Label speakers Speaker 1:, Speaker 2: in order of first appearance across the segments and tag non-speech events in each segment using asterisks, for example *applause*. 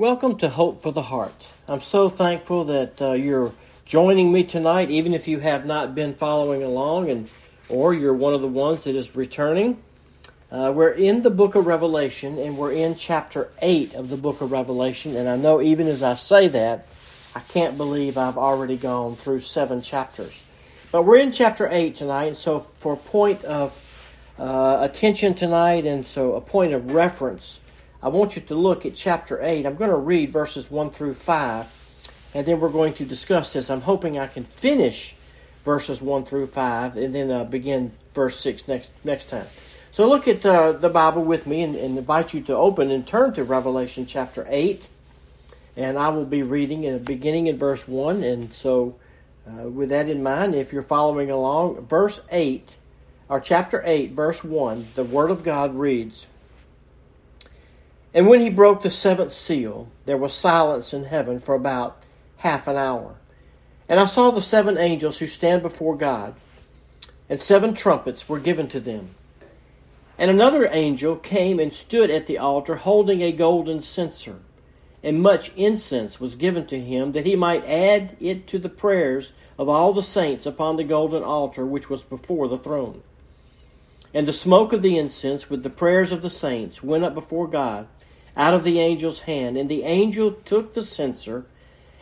Speaker 1: Welcome to Hope for the Heart. I'm so thankful that uh, you're joining me tonight, even if you have not been following along, and or you're one of the ones that is returning. Uh, we're in the book of Revelation, and we're in chapter 8 of the book of Revelation. And I know even as I say that, I can't believe I've already gone through seven chapters. But we're in chapter 8 tonight, so for point of uh, attention tonight, and so a point of reference, I want you to look at chapter 8. I'm going to read verses 1 through 5, and then we're going to discuss this. I'm hoping I can finish verses 1 through 5, and then uh, begin verse 6 next, next time. So look at uh, the Bible with me and, and, invite you to open and turn to Revelation chapter 8. And I will be reading in beginning in verse 1. And so, uh, with that in mind, if you're following along, verse 8, or chapter 8, verse 1, the Word of God reads And when he broke the seventh seal, there was silence in heaven for about half an hour. And I saw the seven angels who stand before God, and seven trumpets were given to them. And another angel came and stood at the altar holding a golden censer, and much incense was given to him that he might add it to the prayers of all the saints upon the golden altar which was before the throne. And the smoke of the incense with the prayers of the saints went up before God out of the angel's hand, and the angel took the censer,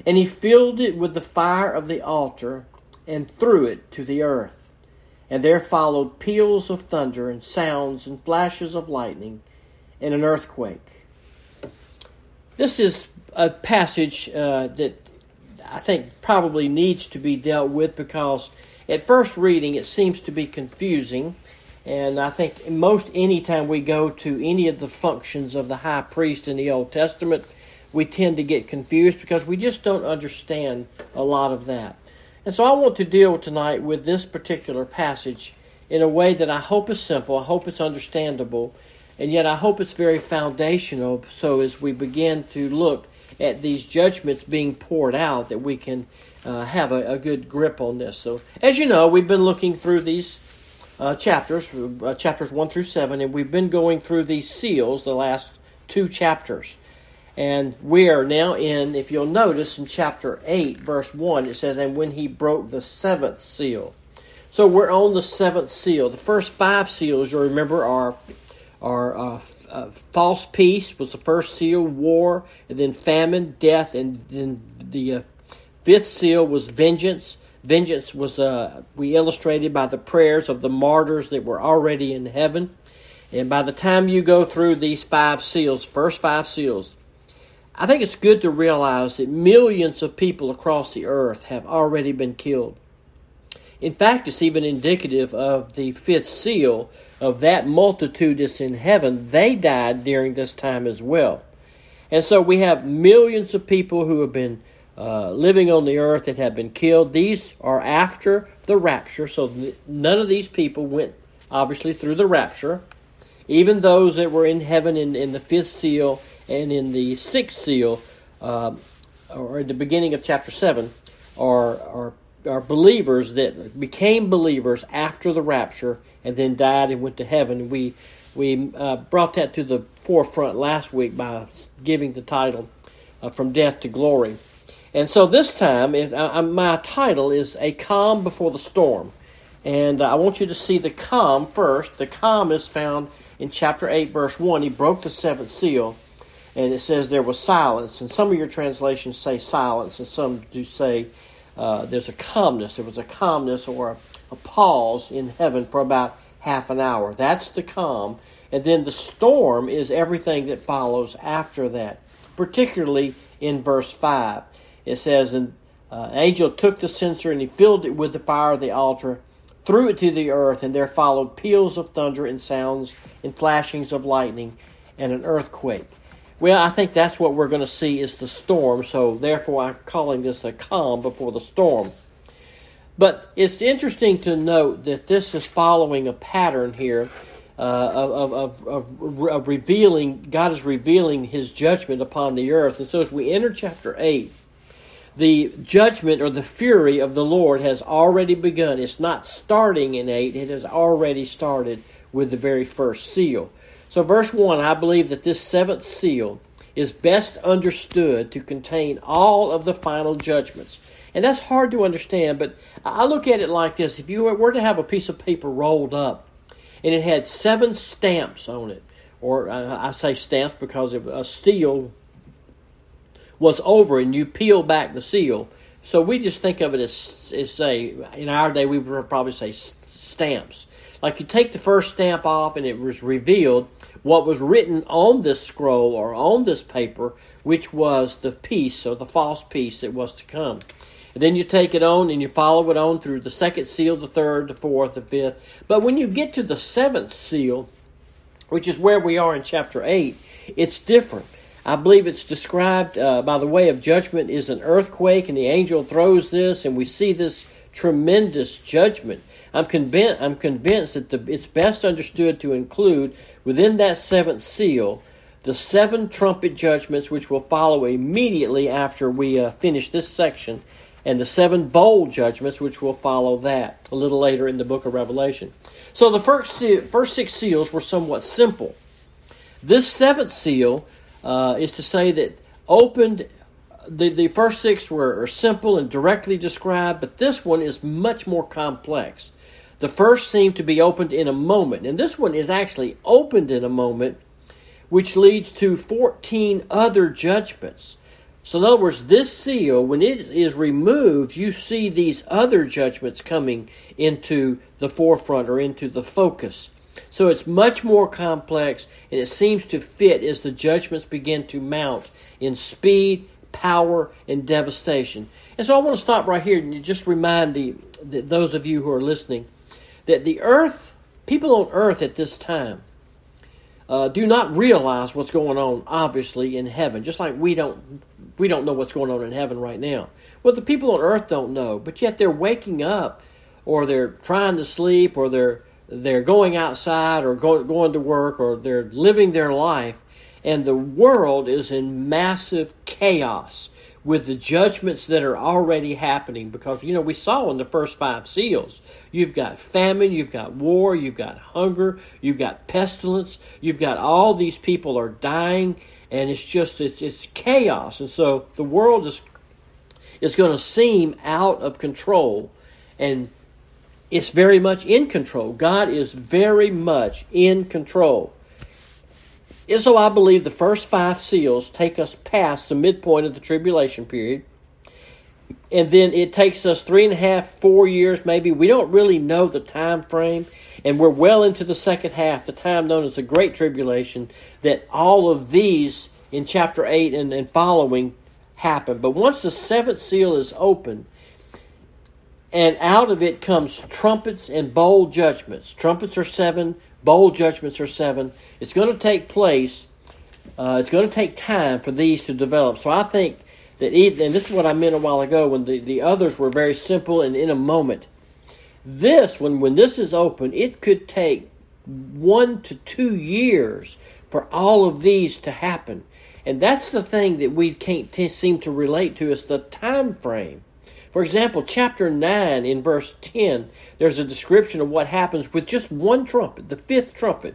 Speaker 1: and he filled it with the fire of the altar, and threw it to the earth and there followed peals of thunder and sounds and flashes of lightning and an earthquake. This is a passage uh, that I think probably needs to be dealt with because at first reading it seems to be confusing. And I think most any time we go to any of the functions of the high priest in the Old Testament, we tend to get confused because we just don't understand a lot of that. And so I want to deal tonight with this particular passage in a way that I hope is simple, I hope it's understandable, and yet I hope it's very foundational so as we begin to look at these judgments being poured out that we can uh, have a, a, good grip on this. So, as you know, we've been looking through these uh, chapters, uh, chapters 1 through 7, and we've been going through these seals the last two chapters. And we are now in, if you'll notice in chapter 8, verse 1, it says, And when he broke the seventh seal. So we're on the seventh seal. The first five seals, you remember, are, are uh, uh, false peace was the first seal, war, and then famine, death, and then the uh, fifth seal was vengeance. Vengeance was, uh, we illustrated by the prayers of the martyrs that were already in heaven. And by the time you go through these five seals, first five seals, I think it's good to realize that millions of people across the earth have already been killed. In fact, it's even indicative of the fifth seal of that multitude that's in heaven. They died during this time as well. And so we have millions of people who have been uh, living on the earth that have been killed. These are after the rapture, so none of these people went obviously through the rapture. Even those that were in heaven in, in the fifth seal and in the sixth seal, uh, or at the beginning of chapter 7, are, are, are believers that became believers after the rapture and then died and went to heaven. We, we uh, brought that to the forefront last week by giving the title uh, From Death to Glory. And so this time, it, uh, my title is A Calm Before the Storm. And I want you to see the calm first. The calm is found in chapter 8, verse 1. He broke the seventh seal and it says there was silence. And some of your translations say silence, and some do say uh, there's a calmness. There was a calmness or a, a pause in heaven for about half an hour. That's the calm. And then the storm is everything that follows after that, particularly in verse 5. It says, And uh, angel took the censer and he filled it with the fire of the altar, threw it to the earth, and there followed peals of thunder and sounds and flashings of lightning and an earthquake. Well, I think that's what we're going to see is the storm, so therefore I'm calling this a calm before the storm. But it's interesting to note that this is following a pattern here uh, of, of, of, of, revealing, God is revealing His judgment upon the earth. And so as we enter chapter 8, the judgment or the fury of the Lord has already begun. It's not starting in 8, it has already started with the very first seal. So, verse 1, I believe that this seventh seal is best understood to contain all of the final judgments. And that's hard to understand, but I look at it like this if you were to have a piece of paper rolled up and it had seven stamps on it, or I say stamps because of a seal was over and you peel back the seal, so we just think of it as, as say, in our day, we would probably say stamps. Like you take the first stamp off and it was revealed what was written on this scroll or on this paper, which was the peace or the false peace that was to come. And then you take it on and you follow it on through the second seal, the third, the fourth, the fifth. But when you get to the seventh seal, which is where we are in chapter 8, it's different. I believe it's described uh, by the way of judgment is an earthquake, and the angel throws this, and we see this tremendous judgment. I'm convinced, I'm convinced that the, it's best understood to include within that seventh seal the seven trumpet judgments which will follow immediately after we uh, finish this section, and the seven bowl judgments which will follow that a little later in the book of Revelation. So the first, first six seals were somewhat simple. This seventh seal uh, is to say that opened the, the first six were simple and directly described, but this one is much more complex. The first seemed to be opened in a moment, and this one is actually opened in a moment, which leads to 14 other judgments. So, in other words, this seal, when it is removed, you see these other judgments coming into the forefront or into the focus. So, it's much more complex, and it seems to fit as the judgments begin to mount in speed, power, and devastation. And so, I want to stop right here and just remind the, the those of you who are listening that the earth, people on earth at this time, uh, do not realize what's going on, obviously, in heaven. Just like we don't, we don't know what's going on in heaven right now. Well, the people on earth don't know, but yet they're waking up, or they're trying to sleep, or they're they're going outside, or go, going to work, or they're living their life, and the world is in massive chaos with the judgments that are already happening. Because you know we saw in the first five seals you've got famine you've got war you've got hunger you've got pestilence you've got all these people are dying and it's just it's, it's chaos. And so the world is is going to seem out of control and it's very much in control god is very much in control and so I believe the first five seals take us past the midpoint of the tribulation period. And then it takes us three and a half, four years maybe. We don't really know the time frame. And we're well into the second half, the time known as the Great Tribulation, that all of these in chapter 8 and, and following happen. But once the seventh seal is open, and out of it comes trumpets and bowl judgments. Trumpets are seven, bowl judgments are seven. It's going to take place. Uh, it's going to take time for these to develop. So I think that, and this is what I meant a while ago when the, the others were very simple and in a moment. This, when, when this is open, it could take one to two years for all of these to happen. And that's the thing that we can't t- seem to relate to is the time frame. For example, chapter 9 in verse 10, there's a description of what happens with just one trumpet, the fifth trumpet.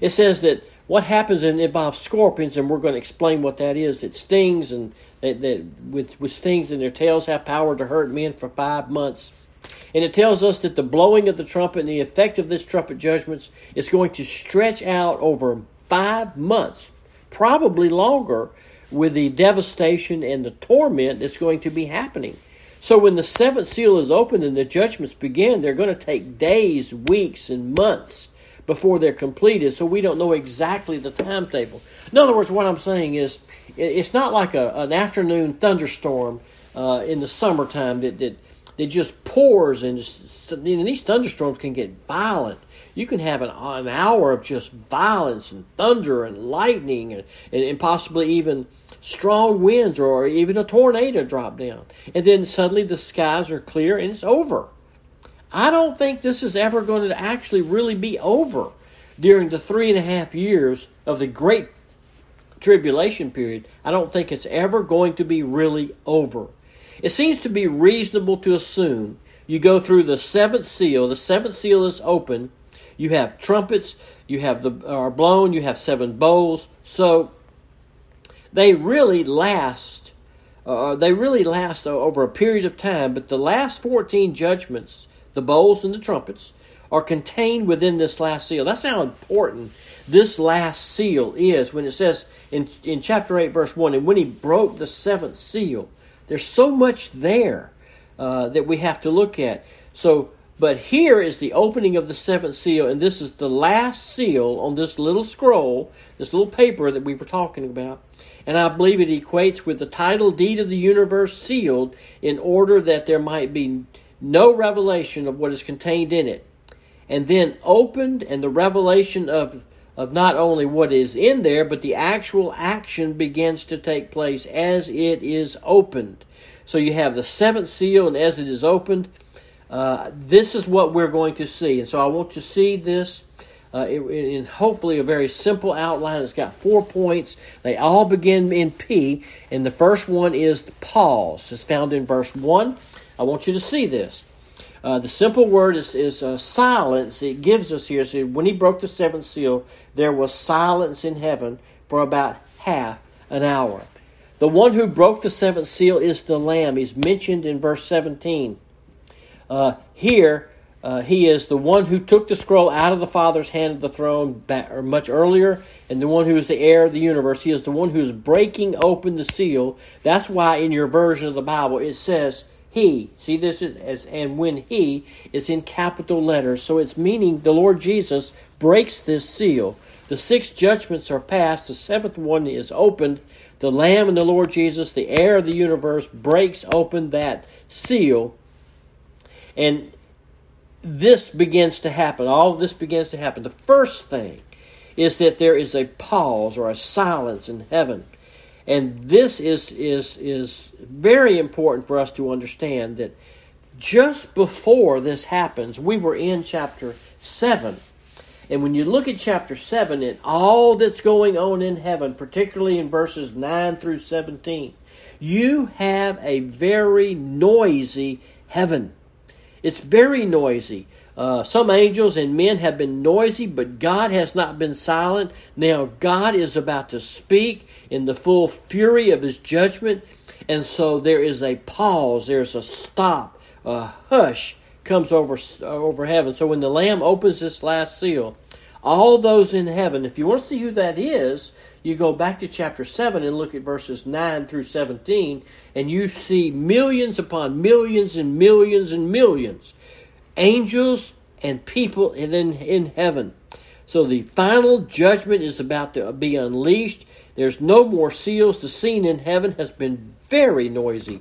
Speaker 1: It says that what happens and involves scorpions, and we're going to explain what that is. It stings, and that, that with, with stings and their tails have power to hurt men for five months. And it tells us that the blowing of the trumpet and the effect of this trumpet judgments is going to stretch out over five months, probably longer, with the devastation and the torment that's going to be happening. So when the seventh seal is opened and the judgments begin, they're going to take days, weeks, and months before they're completed. So we don't know exactly the timetable. In other words, what I'm saying is, it's not like a, an afternoon thunderstorm uh, in the summertime that, that that just pours and just, know, these thunderstorms can get violent. You can have an, an hour of just violence and thunder and lightning and, and, and possibly even strong winds or even a tornado drop down. And then suddenly the skies are clear and it's over. I don't think this is ever going to actually really be over during the three and a half years of the great tribulation period. I don't think it's ever going to be really over. It seems to be reasonable to assume you go through the seventh seal, the seventh seal is open, you have trumpets, you have the are blown, you have seven bowls. So they really last. Uh, they really last over a period of time, but the last 14 judgments, the bowls and the trumpets, are contained within this last seal. That's how important this last seal is when it says in, in chapter 8, verse 1, and when he broke the seventh seal, there's so much there uh, that we have to look at. So, but here is the opening of the seventh seal, and this is the last seal on this little scroll, this little paper that we were talking about. And I believe it equates with the title deed of the universe sealed in order that there might be no revelation of what is contained in it. And then opened, and the revelation of, of not only what is in there, but the actual action begins to take place as it is opened. So you have the seventh seal, and as it is opened, uh, this is what we're going to see. And so I want to see this uh, in hopefully a very simple outline. It's got four points. They all begin in P, and the first one is the pause. It's found in verse 1. I want you to see this. Uh, the simple word is, is uh, silence. It gives us here. So when he broke the seventh seal, there was silence in heaven for about half an hour. The one who broke the seventh seal is the Lamb. He's mentioned in verse 17. Uh, here, uh, he is the one who took the scroll out of the Father's hand of the throne back, much earlier, and the one who is the heir of the universe. He is the one who is breaking open the seal. That's why in your version of the Bible it says he. See, this is as and when he is in capital letters, so it's meaning the Lord Jesus breaks this seal. The six judgments are passed. The seventh one is opened, the Lamb and the Lord Jesus, the heir of the universe, breaks open that seal. And this begins to happen. All of this begins to happen. The first thing is that there is a pause or a silence in heaven. And this is, is, is very important for us to understand that just before this happens, we were in chapter 7 and when you look at chapter 7 and all that's going on in heaven, particularly in verses 9 through 17, you have a very noisy heaven. It's very noisy. Uh, some angels and men have been noisy, but God has not been silent. Now, God is about to speak in the full fury of his judgment. And so there is a pause, there's a stop, a hush comes over, over heaven. So when the Lamb opens this last seal, all those in heaven. If you want to see who that is, you go back to chapter 7 and look at verses 9 through 17, and you see millions upon millions and millions and millions angels and people in, in heaven. So the final judgment is about to be unleashed. There's no more seals. The scene in heaven has been very noisy.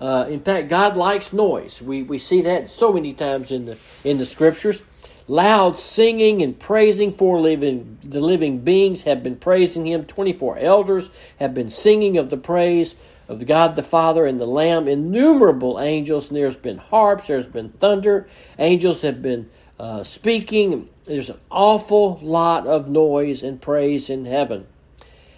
Speaker 1: Uh, in fact, God likes noise. We, we see that so many times in the in the scriptures. Loud singing and praising for living, the living beings have been praising him. 24 elders have been singing of the praise of God the Father and the Lamb. Innumerable angels, and there's been harps, there's been thunder. Angels have been uh, speaking. There's an awful lot of noise and praise in heaven.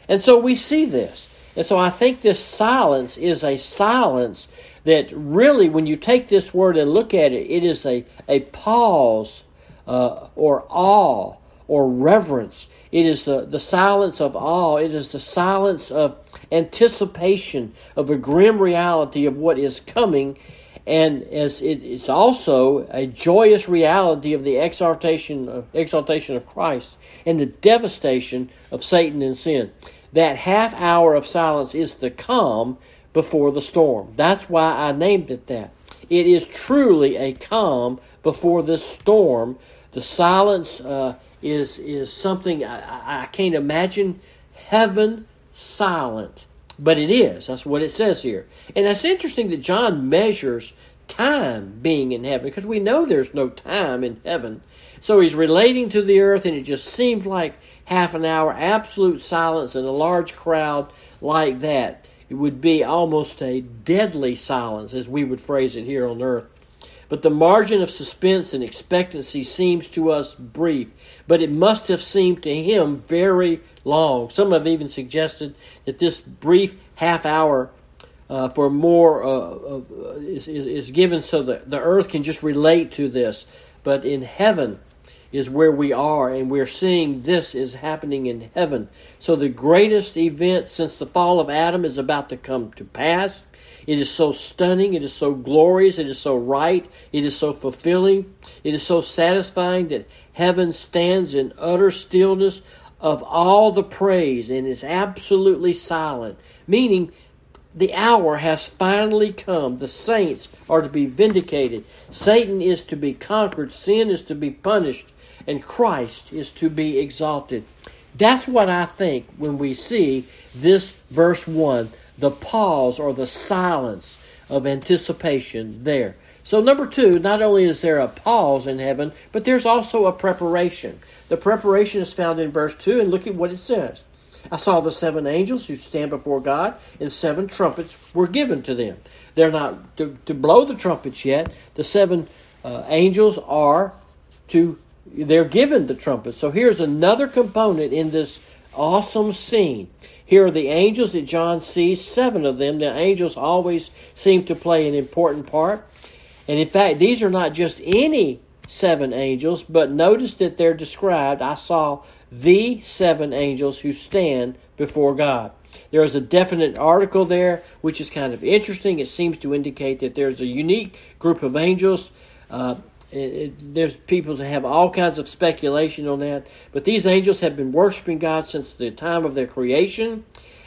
Speaker 1: And so we see this. And so I think this silence is a silence that really, when you take this word and look at it, it is a, a pause uh, or awe or reverence. It is the, the silence of awe. It is the silence of anticipation of a grim reality of what is coming. And as it, it's also a joyous reality of the exaltation of, exaltation of Christ and the devastation of Satan and sin. That half hour of silence is the calm before the storm. That's why I named it that. It is truly a calm before this storm the silence uh, is is something I, I can't imagine heaven silent, but it is. That's what it says here, and it's interesting that John measures time being in heaven because we know there's no time in heaven. So he's relating to the earth, and it just seemed like half an hour, absolute silence, and a large crowd like that. It would be almost a deadly silence, as we would phrase it here on earth. But the margin of suspense and expectancy seems to us brief, but it must have seemed to him very long. Some have even suggested that this brief half hour uh, for more uh, is, is, given so that the earth can just relate to this. But in heaven, is where we are, and we're seeing this is happening in heaven. So the greatest event since the fall of Adam is about to come to pass. It is so stunning, it is so glorious, it is so right, it is so fulfilling, it is so satisfying that heaven stands in utter stillness of all the praise and is absolutely silent, meaning the hour has finally come. The saints are to be vindicated. Satan is to be conquered. Sin is to be punished and Christ is to be exalted. That's what I think when we see this verse 1, the pause or the silence of anticipation there. So, number two, not only is there a pause in heaven, but there's also a preparation. The preparation is found in verse 2, and look at what it says. I saw the seven angels who stand before God, and seven trumpets were given to them. They're not to, to blow the trumpets yet. The seven uh, angels are to they're given the trumpets. So here's another component in this awesome scene. Here are the angels that John sees, seven of them. The angels always seem to play an important part. And in fact, these are not just any seven angels, but notice that they're described. I saw the seven angels who stand before God. There is a definite article there, which is kind of interesting. It seems to indicate that there's a unique group of angels. Uh, it, it, there's people that have all kinds of speculation on that, but these angels have been worshiping God since the time of their creation,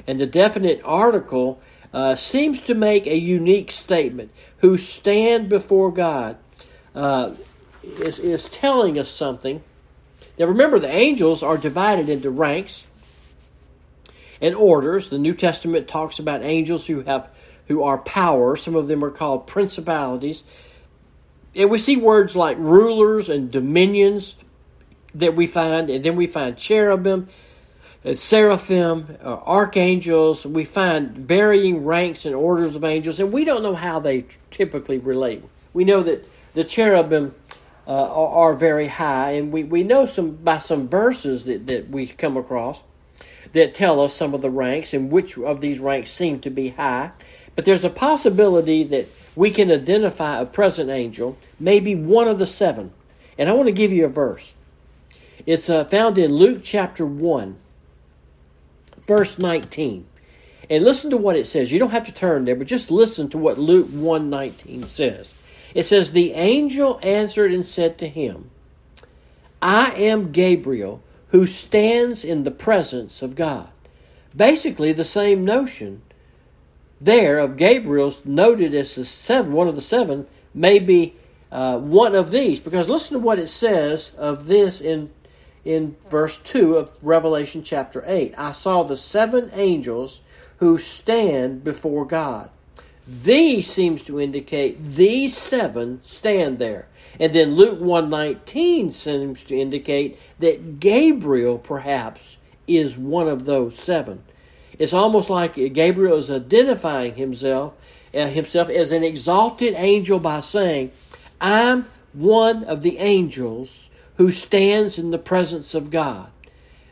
Speaker 1: and the definite article uh, seems to make a unique statement. Who stand before God uh, is, is telling us something. Now, remember, the angels are divided into ranks and orders. The New Testament talks about angels who have who are power. Some of them are called principalities. And we see words like rulers and dominions that we find, and then we find cherubim, and seraphim, uh, archangels. We find varying ranks and orders of angels, and we don't know how they typically relate. We know that the cherubim uh, are, are, very high, and we, we know some by some verses that, that we come across that tell us some of the ranks and which of these ranks seem to be high. But there's a possibility that we can identify a present angel, maybe one of the seven. And I want to give you a verse. It's uh, found in Luke chapter 1, verse 19. And listen to what it says. You don't have to turn there, but just listen to what Luke 1:19 says. It says, The angel answered and said to him, I am Gabriel, who stands in the presence of God. Basically, the same notion there of Gabriel's noted as the seven, one of the seven, may be uh, one of these. Because listen to what it says of this in in verse 2 of Revelation chapter 8. I saw the seven angels who stand before God. These seems to indicate these seven stand there. And then Luke 119 seems to indicate that Gabriel perhaps is one of those seven. It's almost like Gabriel is identifying himself uh, himself as an exalted angel by saying, "I'm one of the angels who stands in the presence of God."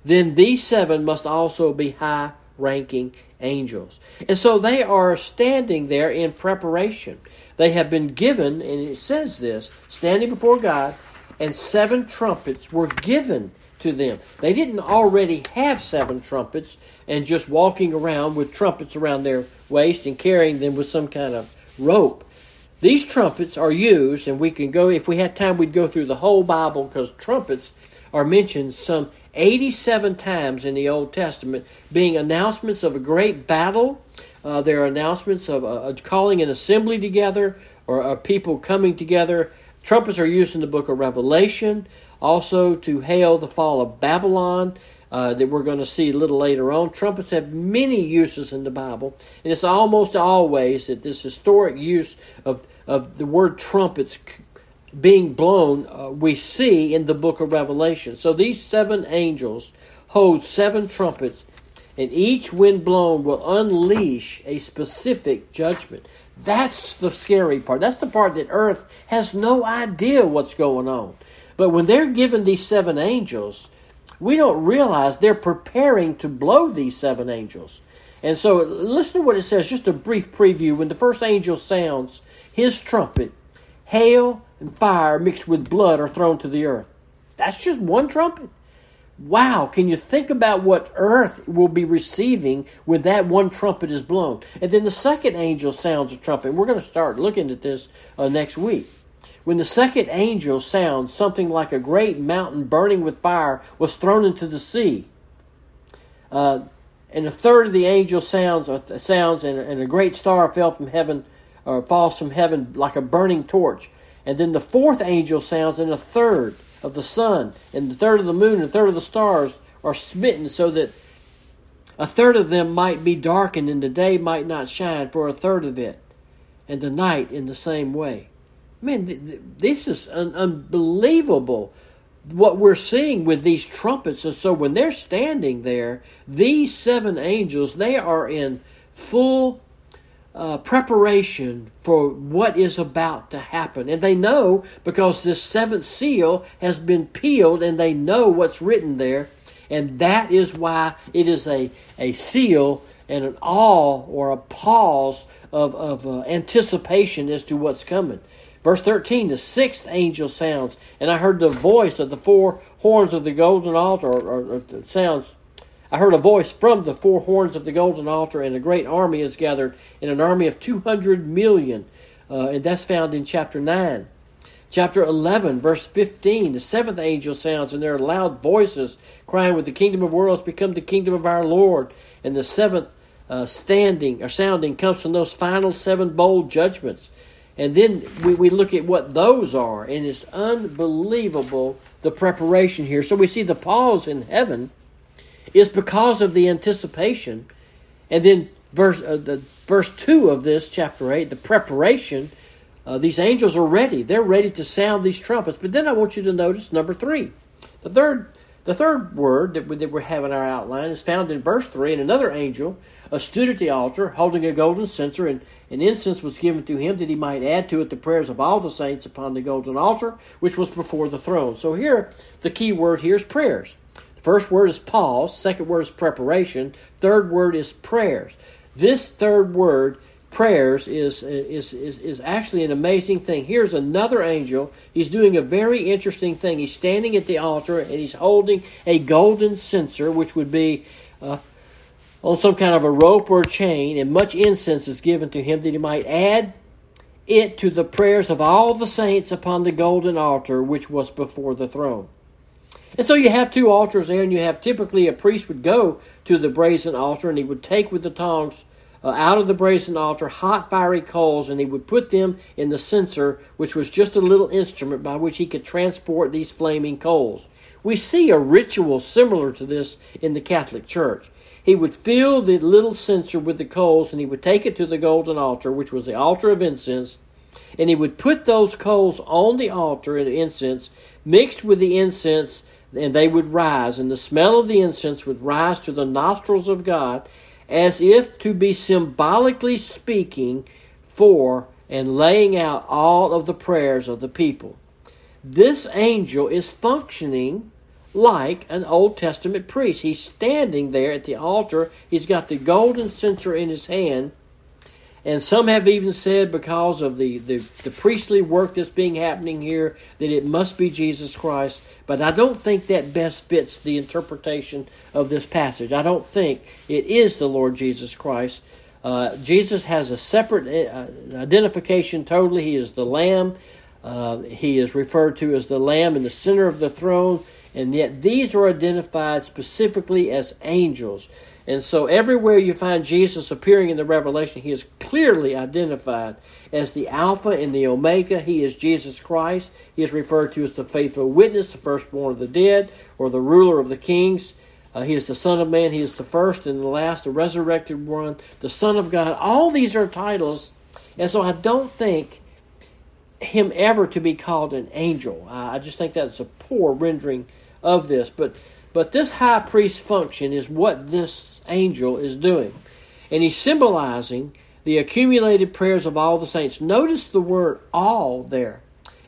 Speaker 1: Then these seven must also be high ranking angels. And so they are standing there in preparation. They have been given, and it says this, standing before God, and seven trumpets were given to them. They didn't already have seven trumpets and just walking around with trumpets around their waist and carrying them with some kind of rope. These trumpets are used, and we can go, if we had time, we'd go through the whole Bible because trumpets are mentioned some 87 times in the Old Testament, being announcements of a great battle. Uh, there are announcements of uh, calling an assembly together or uh, people coming together. Trumpets are used in the book of Revelation also to hail the fall of Babylon. Uh, that we're going to see a little later on. Trumpets have many uses in the Bible, and it's almost always that this historic use of, of the word trumpets being blown uh, we see in the book of Revelation. So these seven angels hold seven trumpets, and each wind blown will unleash a specific judgment. That's the scary part. That's the part that earth has no idea what's going on. But when they're given these seven angels, we don't realize they're preparing to blow these seven angels. And so listen to what it says, just a brief preview. When the first angel sounds his trumpet, hail and fire mixed with blood are thrown to the earth. That's just one trumpet. Wow, can you think about what earth will be receiving when that one trumpet is blown? And then the second angel sounds a trumpet. We're going to start looking at this uh, next week. When the second angel sounds, something like a great mountain burning with fire was thrown into the sea. Uh, and a third of the angel sounds, uh, sounds and, and a great star fell from heaven, or falls from heaven like a burning torch. And then the fourth angel sounds, and a third of the sun, and the third of the moon, and a third of the stars are smitten, so that a third of them might be darkened, and the day might not shine for a third of it, and the night in the same way. Man, this is un- unbelievable what we're seeing with these trumpets. And so when they're standing there, these seven angels, they are in full uh, preparation for what is about to happen. And they know because this seventh seal has been peeled and they know what's written there. And that is why it is a, a seal and an awe or a pause of, of uh, anticipation as to what's coming. Verse 13, the sixth angel sounds, and I heard the voice of the four horns of the golden altar, or, or, or sounds. I heard a voice from the four horns of the golden altar, and a great army is gathered, in an army of 200 million. Uh, and that's found in chapter 9. Chapter 11, verse 15, the seventh angel sounds, and there are loud voices crying, With the kingdom of worlds become the kingdom of our Lord. And the seventh uh, standing or sounding comes from those final seven bowl judgments. And then we, we look at what those are, and it's unbelievable the preparation here. So we see the pause in heaven is because of the anticipation. And then verse uh, the verse 2 of this chapter 8, the preparation, uh, these angels are ready. They're ready to sound these trumpets. But then I want you to notice number 3. The third the third word that we, that we have in our outline is found in verse 3, and another angel stood at the altar holding a golden censer, and an incense was given to him that he might add to it the prayers of all the saints upon the golden altar, which was before the throne. So here, the key word here is prayers. The first word is pause, second word is preparation, third word is prayers. This third word prayers is, is, is, is actually an amazing thing. Here's another angel. He's doing a very interesting thing. He's standing at the altar and he's holding a golden censer, which would be uh, on some kind of a rope or a chain, and much incense is given to him that he might add it to the prayers of all the saints upon the golden altar which was before the throne. And so you have two altars there, and you have typically a priest would go to the brazen altar and he would take with the tongs uh, out of the brazen altar hot fiery coals, and he would put them in the censer, which was just a little instrument by which he could transport these flaming coals. We see a ritual similar to this in the Catholic Church. He would fill the little censer with the coals, and he would take it to the golden altar, which was the altar of incense, and he would put those coals on the altar of incense, mixed with the incense, and they would rise, and the smell of the incense would rise to the nostrils of God, as if to be symbolically speaking for and laying out all of the prayers of the people. This angel is functioning like an Old Testament priest. He's standing there at the altar, he's got the golden censer in his hand. And some have even said, because of the, the, the, priestly work that's being happening here, that it must be Jesus Christ. But I don't think that best fits the interpretation of this passage. I don't think it is the Lord Jesus Christ. Uh, Jesus has a separate uh, identification totally. He is the Lamb. Uh, he is referred to as the Lamb in the center of the throne, and yet these are identified specifically as angels. And so, everywhere you find Jesus appearing in the Revelation, he is clearly identified as the Alpha and the Omega. He is Jesus Christ. He is referred to as the faithful witness, the firstborn of the dead, or the ruler of the kings. Uh, he is the Son of Man. He is the first and the last, the resurrected one, the Son of God. All these are titles. And so, I don't think him ever to be called an angel. I just think that's a poor rendering of this. But but this high priest function is what this angel is doing. And he's symbolizing the accumulated prayers of all the saints. Notice the word all there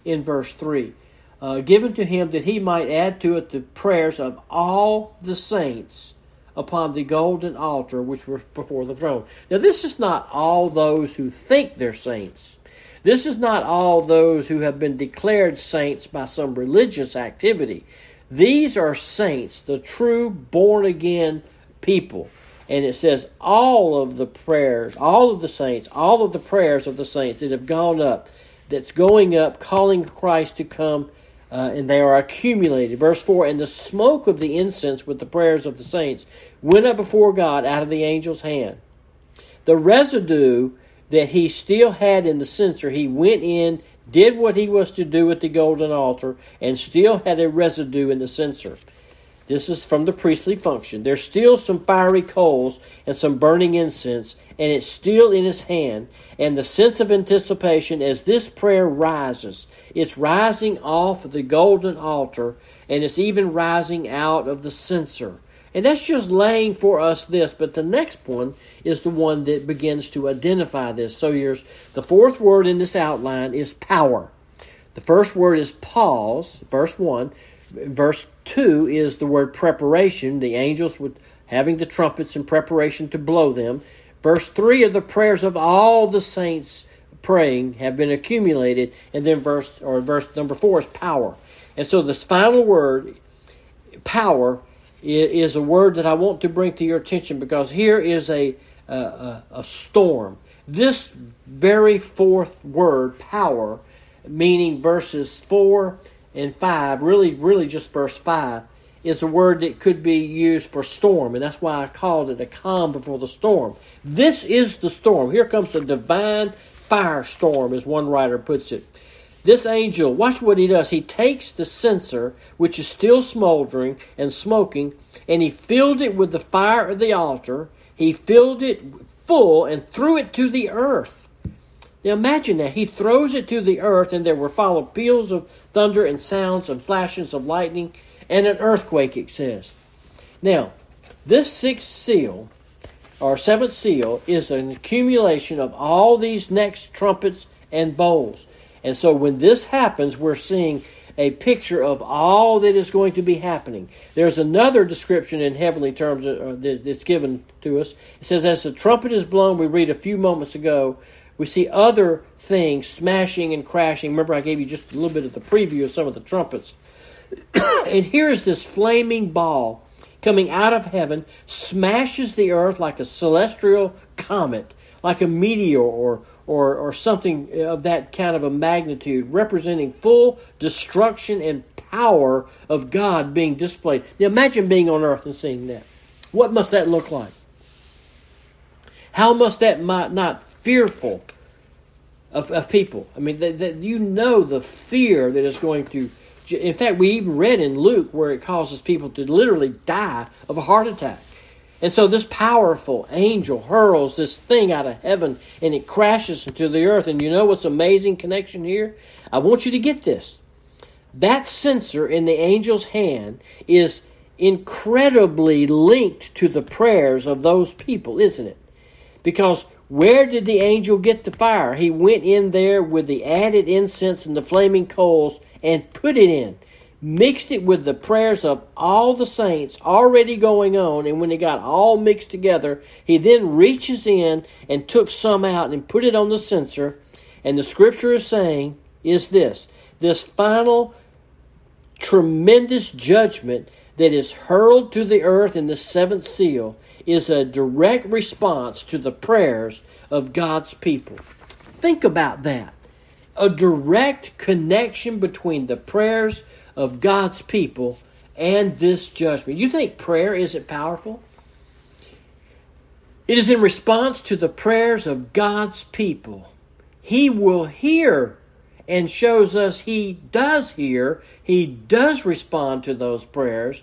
Speaker 1: in verse 3. Uh, given to him that he might add to it the prayers of all the saints upon the golden altar which were before the throne. Now, this is not all those who think they're saints. This is not all those who have been declared saints by some religious activity. These are saints, the true born again people. And it says all of the prayers, all of the saints, all of the prayers of the saints that have gone up, that's going up, calling Christ to come, uh, and they are accumulated. Verse 4 And the smoke of the incense with the prayers of the saints went up before God out of the angel's hand. The residue that he still had in the censer, he went in, did what he was to do at the golden altar, and still had a residue in the censer. This is from the priestly function. There's still some fiery coals and some burning incense, and it's still in his hand. And the sense of anticipation as this prayer rises, it's rising off the golden altar, and it's even rising out of the censer. And that's just laying for us this, but the next one is the one that begins to identify this. So here's the fourth word in this outline is power. The first word is pause, verse 1. Verse 2 is the word preparation, the angels with having the trumpets in preparation to blow them. Verse 3 of the prayers of all the saints praying have been accumulated. And then verse or verse number 4 is power. And so this final word, power, is a word that I want to bring to your attention because here is a, a, a storm. This very fourth word, power, meaning verses 4 and 5, really, really just verse 5, is a word that could be used for storm, and that's why I called it a calm before the storm. This is the storm. Here comes the divine firestorm, as one writer puts it. This angel, watch what he does. He takes the censer, which is still smoldering and smoking, and he filled it with the fire of the altar. He filled it full and threw it to the earth. Now imagine that. He throws it to the earth, and there were followed peals of thunder and sounds and flashes of lightning and an earthquake, it says. Now, this sixth seal, or seventh seal, is an accumulation of all these next trumpets and bowls. And so when this happens, we're seeing a picture of all that is going to be happening. There's another description in heavenly terms uh, that's given to us. It says, As the trumpet is blown, we read a few moments ago, we see other things smashing and crashing. Remember, I gave you just a little bit of the preview of some of the trumpets. *coughs* and here's this flaming ball coming out of heaven, smashes the earth like a celestial comet, like a meteor or or, or something of that kind of a magnitude, representing full destruction and power of God being displayed. Now imagine being on earth and seeing that. What must that look like? How must that not fearful of, of people? I mean, that, that you know the fear that is going to. In fact, we even read in Luke where it causes people to literally die of a heart attack. And so this powerful angel hurls this thing out of heaven and it crashes into the earth. And you know what's amazing connection here? I want you to get this. That censer in the angel's hand is incredibly linked to the prayers of those people, isn't it? Because where did the angel get the fire? He went in there with the added incense and the flaming coals and put it in mixed it with the prayers of all the saints already going on, and when it got all mixed together, he then reaches in and took some out and put it on the censer. And the scripture is saying is this this final tremendous judgment that is hurled to the earth in the seventh seal is a direct response to the prayers of God's people. Think about that. A direct connection between the prayers of God's people and this judgment. You think prayer isn't powerful? It is in response to the prayers of God's people. He will hear and shows us He does hear, He does respond to those prayers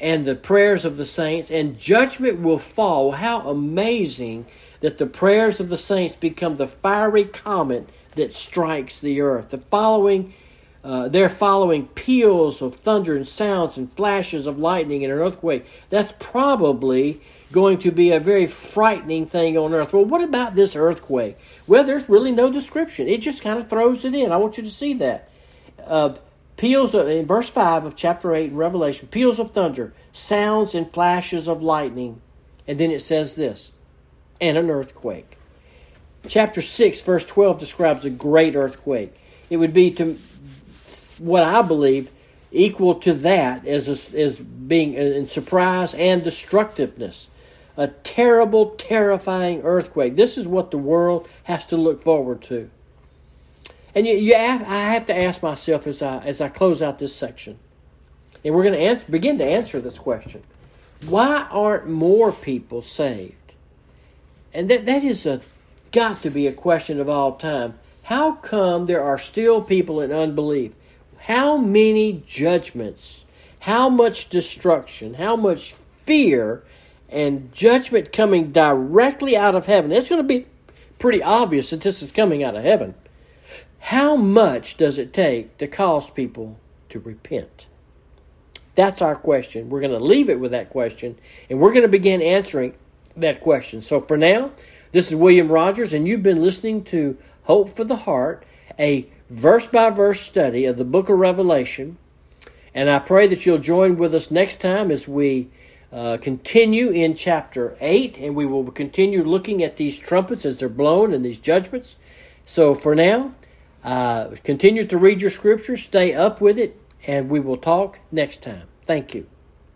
Speaker 1: and the prayers of the saints, and judgment will fall. How amazing that the prayers of the saints become the fiery comet that strikes the earth. The following uh, they're following peals of thunder and sounds and flashes of lightning and an earthquake. That's probably going to be a very frightening thing on earth. Well, what about this earthquake? Well, there's really no description. It just kind of throws it in. I want you to see that. Uh, peals of, in verse 5 of chapter 8 in Revelation, peals of thunder, sounds and flashes of lightning. And then it says this, and an earthquake. chapter 6, verse 12 describes a great earthquake. It would be, to what I believe, equal to that as, as being uh, in surprise and destructiveness. A terrible, terrifying earthquake. This is what the world has to look forward to. And you, you have, I have to ask myself as I, as I close out this section, and we're going to answer, begin to answer this question why aren't more people saved? And that, that is a, got to be a question of all time. How come there are still people in unbelief? How many judgments, how much destruction, how much fear and judgment coming directly out of heaven? It's going to be pretty obvious that this is coming out of heaven. How much does it take to cause people to repent? That's our question. We're going to leave it with that question, and we're going to begin answering that question. So for now, this is William Rogers, and you've been listening to Hope for the Heart, a verse by verse study of the book of Revelation. And I pray that you'll join with us next time as we uh, continue in chapter 8, and we will continue looking at these trumpets as they're blown and these judgments. So for now, uh, continue to read your scripture, stay up with it, and we will talk next time. Thank you.